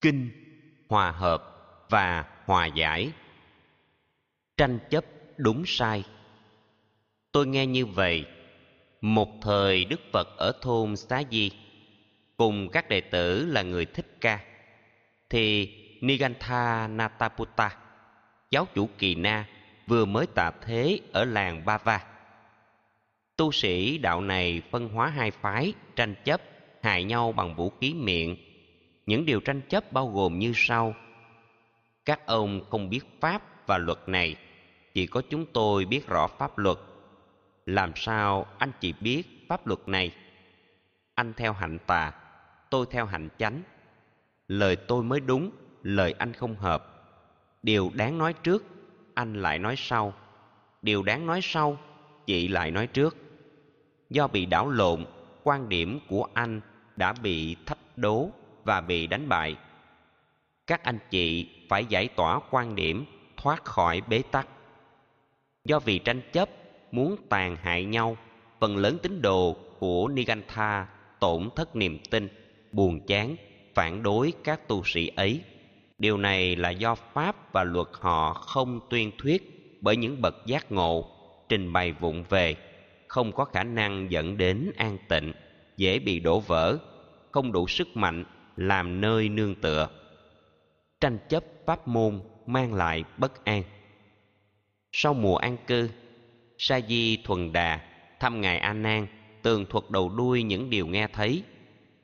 kinh, hòa hợp và hòa giải. Tranh chấp đúng sai. Tôi nghe như vậy, một thời đức phật ở thôn xá di, cùng các đệ tử là người thích ca, thì nigantha nataputta giáo chủ kỳ na, vừa mới tạ thế ở làng bava tu sĩ đạo này phân hóa hai phái tranh chấp, hại nhau bằng vũ khí miệng những điều tranh chấp bao gồm như sau. Các ông không biết pháp và luật này, chỉ có chúng tôi biết rõ pháp luật. Làm sao anh chị biết pháp luật này? Anh theo hạnh tà, tôi theo hạnh chánh. Lời tôi mới đúng, lời anh không hợp. Điều đáng nói trước, anh lại nói sau. Điều đáng nói sau, chị lại nói trước. Do bị đảo lộn, quan điểm của anh đã bị thách đố và bị đánh bại. Các anh chị phải giải tỏa quan điểm, thoát khỏi bế tắc. Do vì tranh chấp, muốn tàn hại nhau, phần lớn tín đồ của nigantha tổn thất niềm tin, buồn chán, phản đối các tu sĩ ấy. Điều này là do pháp và luật họ không tuyên thuyết bởi những bậc giác ngộ, trình bày vụng về, không có khả năng dẫn đến an tịnh, dễ bị đổ vỡ, không đủ sức mạnh làm nơi nương tựa. Tranh chấp pháp môn mang lại bất an. Sau mùa an cư, sa di thuần đà thăm ngài a nan, tường thuật đầu đuôi những điều nghe thấy.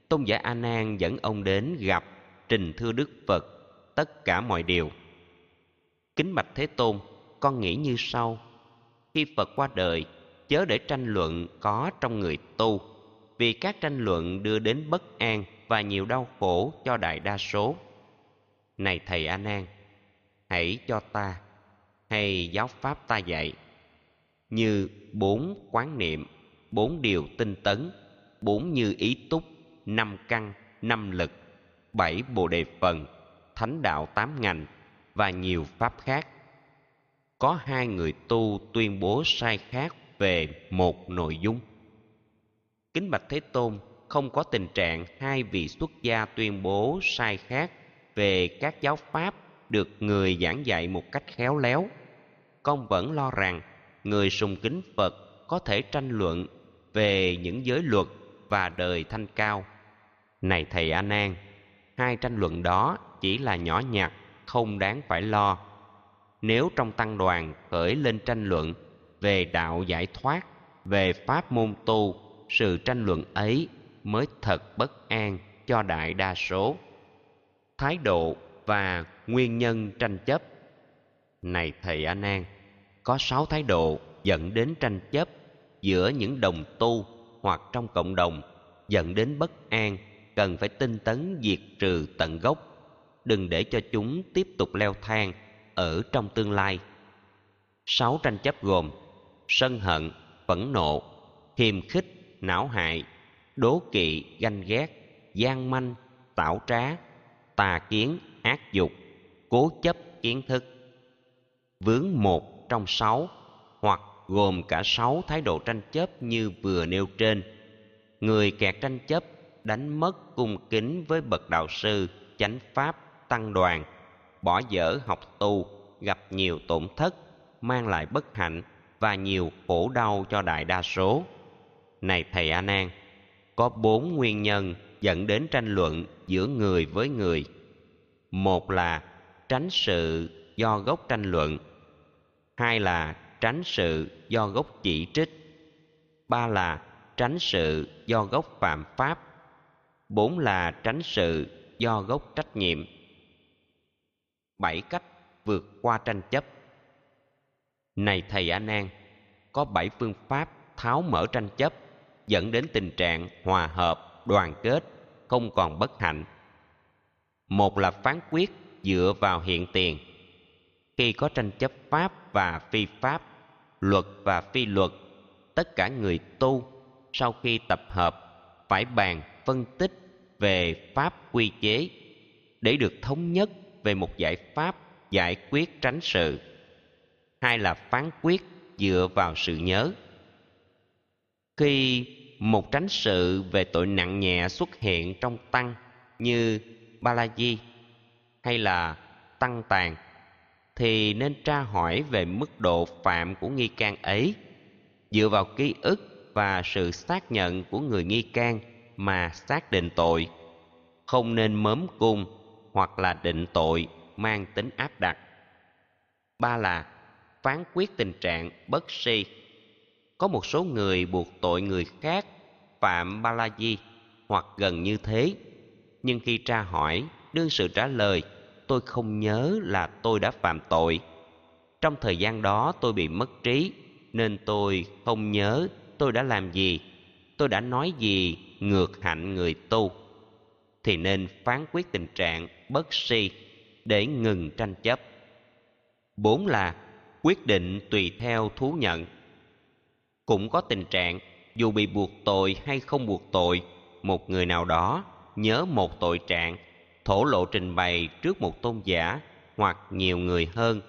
Tôn giả a nan dẫn ông đến gặp trình thưa đức phật, tất cả mọi điều. Kính bạch thế tôn, con nghĩ như sau. Khi phật qua đời, chớ để tranh luận có trong người tu, vì các tranh luận đưa đến bất an và nhiều đau khổ cho đại đa số. Này thầy a nan, hãy cho ta hay giáo pháp ta dạy như bốn quán niệm, bốn điều tinh tấn, bốn như ý túc, năm căn, năm lực, bảy bồ đề phần, thánh đạo tám ngành và nhiều pháp khác. Có hai người tu tuyên bố sai khác về một nội dung. Kính bạch thế tôn không có tình trạng hai vị xuất gia tuyên bố sai khác về các giáo pháp được người giảng dạy một cách khéo léo. Con vẫn lo rằng người sùng kính phật có thể tranh luận về những giới luật và đời thanh cao. Này thầy a nan, hai tranh luận đó chỉ là nhỏ nhặt, không đáng phải lo. Nếu trong tăng đoàn khởi lên tranh luận về đạo giải thoát, về pháp môn tu, sự tranh luận ấy mới thật bất an cho đại đa số. Thái độ và nguyên nhân tranh chấp. Này thầy a nan, có sáu thái độ dẫn đến tranh chấp giữa những đồng tu hoặc trong cộng đồng, dẫn đến bất an, cần phải tinh tấn diệt trừ tận gốc. Đừng để cho chúng tiếp tục leo thang ở trong tương lai. Sáu tranh chấp gồm sân hận, phẫn nộ, hiềm khích, não hại đố kỵ, ganh ghét, gian manh, tảo trá, tà kiến, ác dục, cố chấp, kiến thức. Vướng một trong sáu, hoặc gồm cả sáu thái độ tranh chấp như vừa nêu trên. Người kẹt tranh chấp, đánh mất cung kính với bậc đạo sư, chánh pháp, tăng đoàn, bỏ dở học tu, gặp nhiều tổn thất, mang lại bất hạnh và nhiều khổ đau cho đại đa số. Này thầy a nan có bốn nguyên nhân dẫn đến tranh luận giữa người với người. Một là tránh sự do gốc tranh luận. Hai là tránh sự do gốc chỉ trích. Ba là tránh sự do gốc phạm pháp. Bốn là tránh sự do gốc trách nhiệm. Bảy cách vượt qua tranh chấp. Này thầy a nan, có bảy phương pháp tháo mở tranh chấp dẫn đến tình trạng hòa hợp, đoàn kết, không còn bất hạnh. Một là phán quyết dựa vào hiện tiền. Khi có tranh chấp pháp và phi pháp, luật và phi luật, tất cả người tu sau khi tập hợp phải bàn phân tích về pháp quy chế để được thống nhất về một giải pháp giải quyết tránh sự. Hai là phán quyết dựa vào sự nhớ khi một tránh sự về tội nặng nhẹ xuất hiện trong tăng như Balaji hay là tăng tàn thì nên tra hỏi về mức độ phạm của nghi can ấy, dựa vào ký ức và sự xác nhận của người nghi can mà xác định tội. Không nên mớm cung hoặc là định tội mang tính áp đặt. Ba là phán quyết tình trạng bất si có một số người buộc tội người khác phạm ba la di hoặc gần như thế. Nhưng khi tra hỏi, đương sự trả lời, tôi không nhớ là tôi đã phạm tội. Trong thời gian đó tôi bị mất trí, nên tôi không nhớ tôi đã làm gì. Tôi đã nói gì ngược hạnh người tu. Thì nên phán quyết tình trạng bất si để ngừng tranh chấp. Bốn là quyết định tùy theo thú nhận cũng có tình trạng dù bị buộc tội hay không buộc tội, một người nào đó nhớ một tội trạng, thổ lộ trình bày trước một tôn giả hoặc nhiều người hơn,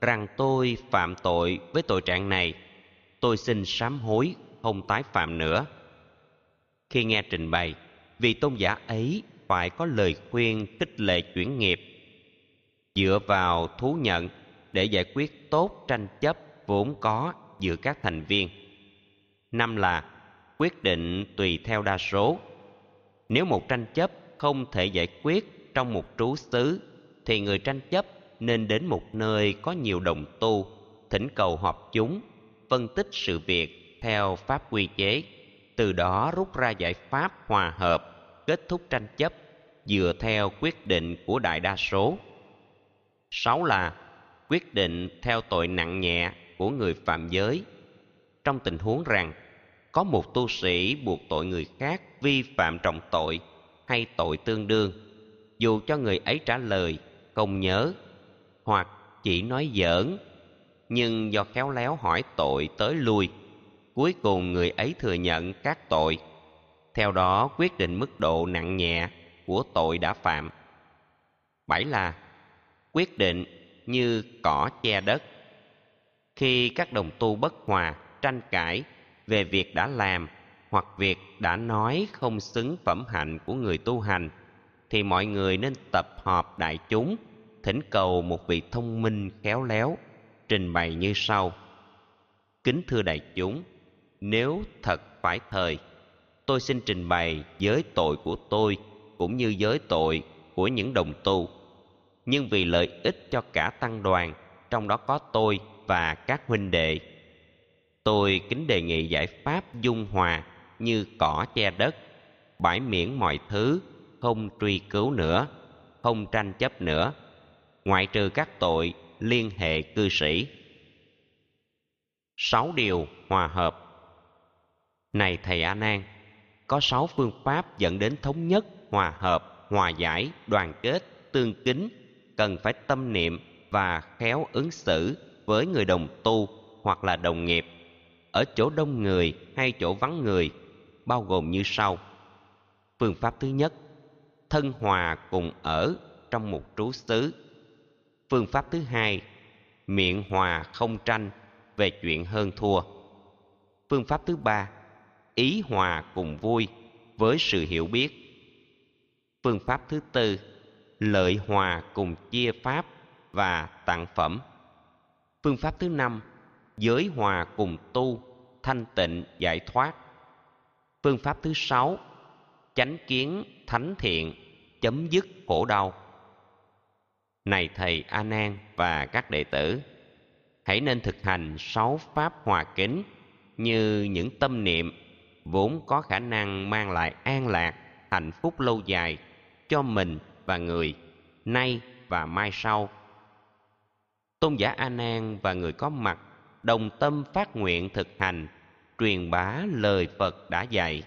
rằng tôi phạm tội với tội trạng này, tôi xin sám hối, không tái phạm nữa. Khi nghe trình bày, vị tôn giả ấy phải có lời khuyên khích lệ chuyển nghiệp, dựa vào thú nhận để giải quyết tốt tranh chấp vốn có giữa các thành viên năm là quyết định tùy theo đa số. Nếu một tranh chấp không thể giải quyết trong một trú xứ, thì người tranh chấp nên đến một nơi có nhiều đồng tu, thỉnh cầu họp chúng, phân tích sự việc theo pháp quy chế, từ đó rút ra giải pháp hòa hợp, kết thúc tranh chấp, dựa theo quyết định của đại đa số. Sáu là quyết định theo tội nặng nhẹ của người phạm giới. Trong tình huống rằng có một tu sĩ buộc tội người khác vi phạm trọng tội hay tội tương đương. Dù cho người ấy trả lời, không nhớ, hoặc chỉ nói giỡn, nhưng do khéo léo hỏi tội tới lui, cuối cùng người ấy thừa nhận các tội. Theo đó quyết định mức độ nặng nhẹ của tội đã phạm. Bảy là quyết định như cỏ che đất. Khi các đồng tu bất hòa, tranh cãi về việc đã làm hoặc việc đã nói không xứng phẩm hạnh của người tu hành, thì mọi người nên tập họp đại chúng, thỉnh cầu một vị thông minh, khéo léo, trình bày như sau. Kính thưa đại chúng, nếu thật phải thời, tôi xin trình bày giới tội của tôi cũng như giới tội của những đồng tu. Nhưng vì lợi ích cho cả tăng đoàn, trong đó có tôi và các huynh đệ tôi kính đề nghị giải pháp dung hòa như cỏ che đất, bãi miễn mọi thứ, không truy cứu nữa, không tranh chấp nữa, ngoại trừ các tội liên hệ cư sĩ. Sáu điều hòa hợp. Này thầy a nan, có sáu phương pháp dẫn đến thống nhất, hòa hợp, hòa giải, đoàn kết, tương kính. Cần phải tâm niệm và khéo ứng xử với người đồng tu hoặc là đồng nghiệp ở chỗ đông người hay chỗ vắng người, bao gồm như sau. Phương pháp thứ nhất, thân hòa cùng ở trong một trú xứ. Phương pháp thứ hai, miệng hòa không tranh về chuyện hơn thua. Phương pháp thứ ba, ý hòa cùng vui với sự hiểu biết. Phương pháp thứ tư, lợi hòa cùng chia pháp và tặng phẩm. Phương pháp thứ năm giới hòa cùng tu, thanh tịnh, giải thoát. Phương pháp thứ sáu, chánh kiến thánh thiện, chấm dứt khổ đau. Này thầy a nan và các đệ tử, hãy nên thực hành sáu pháp hòa kính như những tâm niệm vốn có khả năng mang lại an lạc, hạnh phúc lâu dài cho mình và người nay và mai sau. Tôn giả a nan và người có mặt đồng tâm phát nguyện thực hành truyền bá lời phật đã dạy.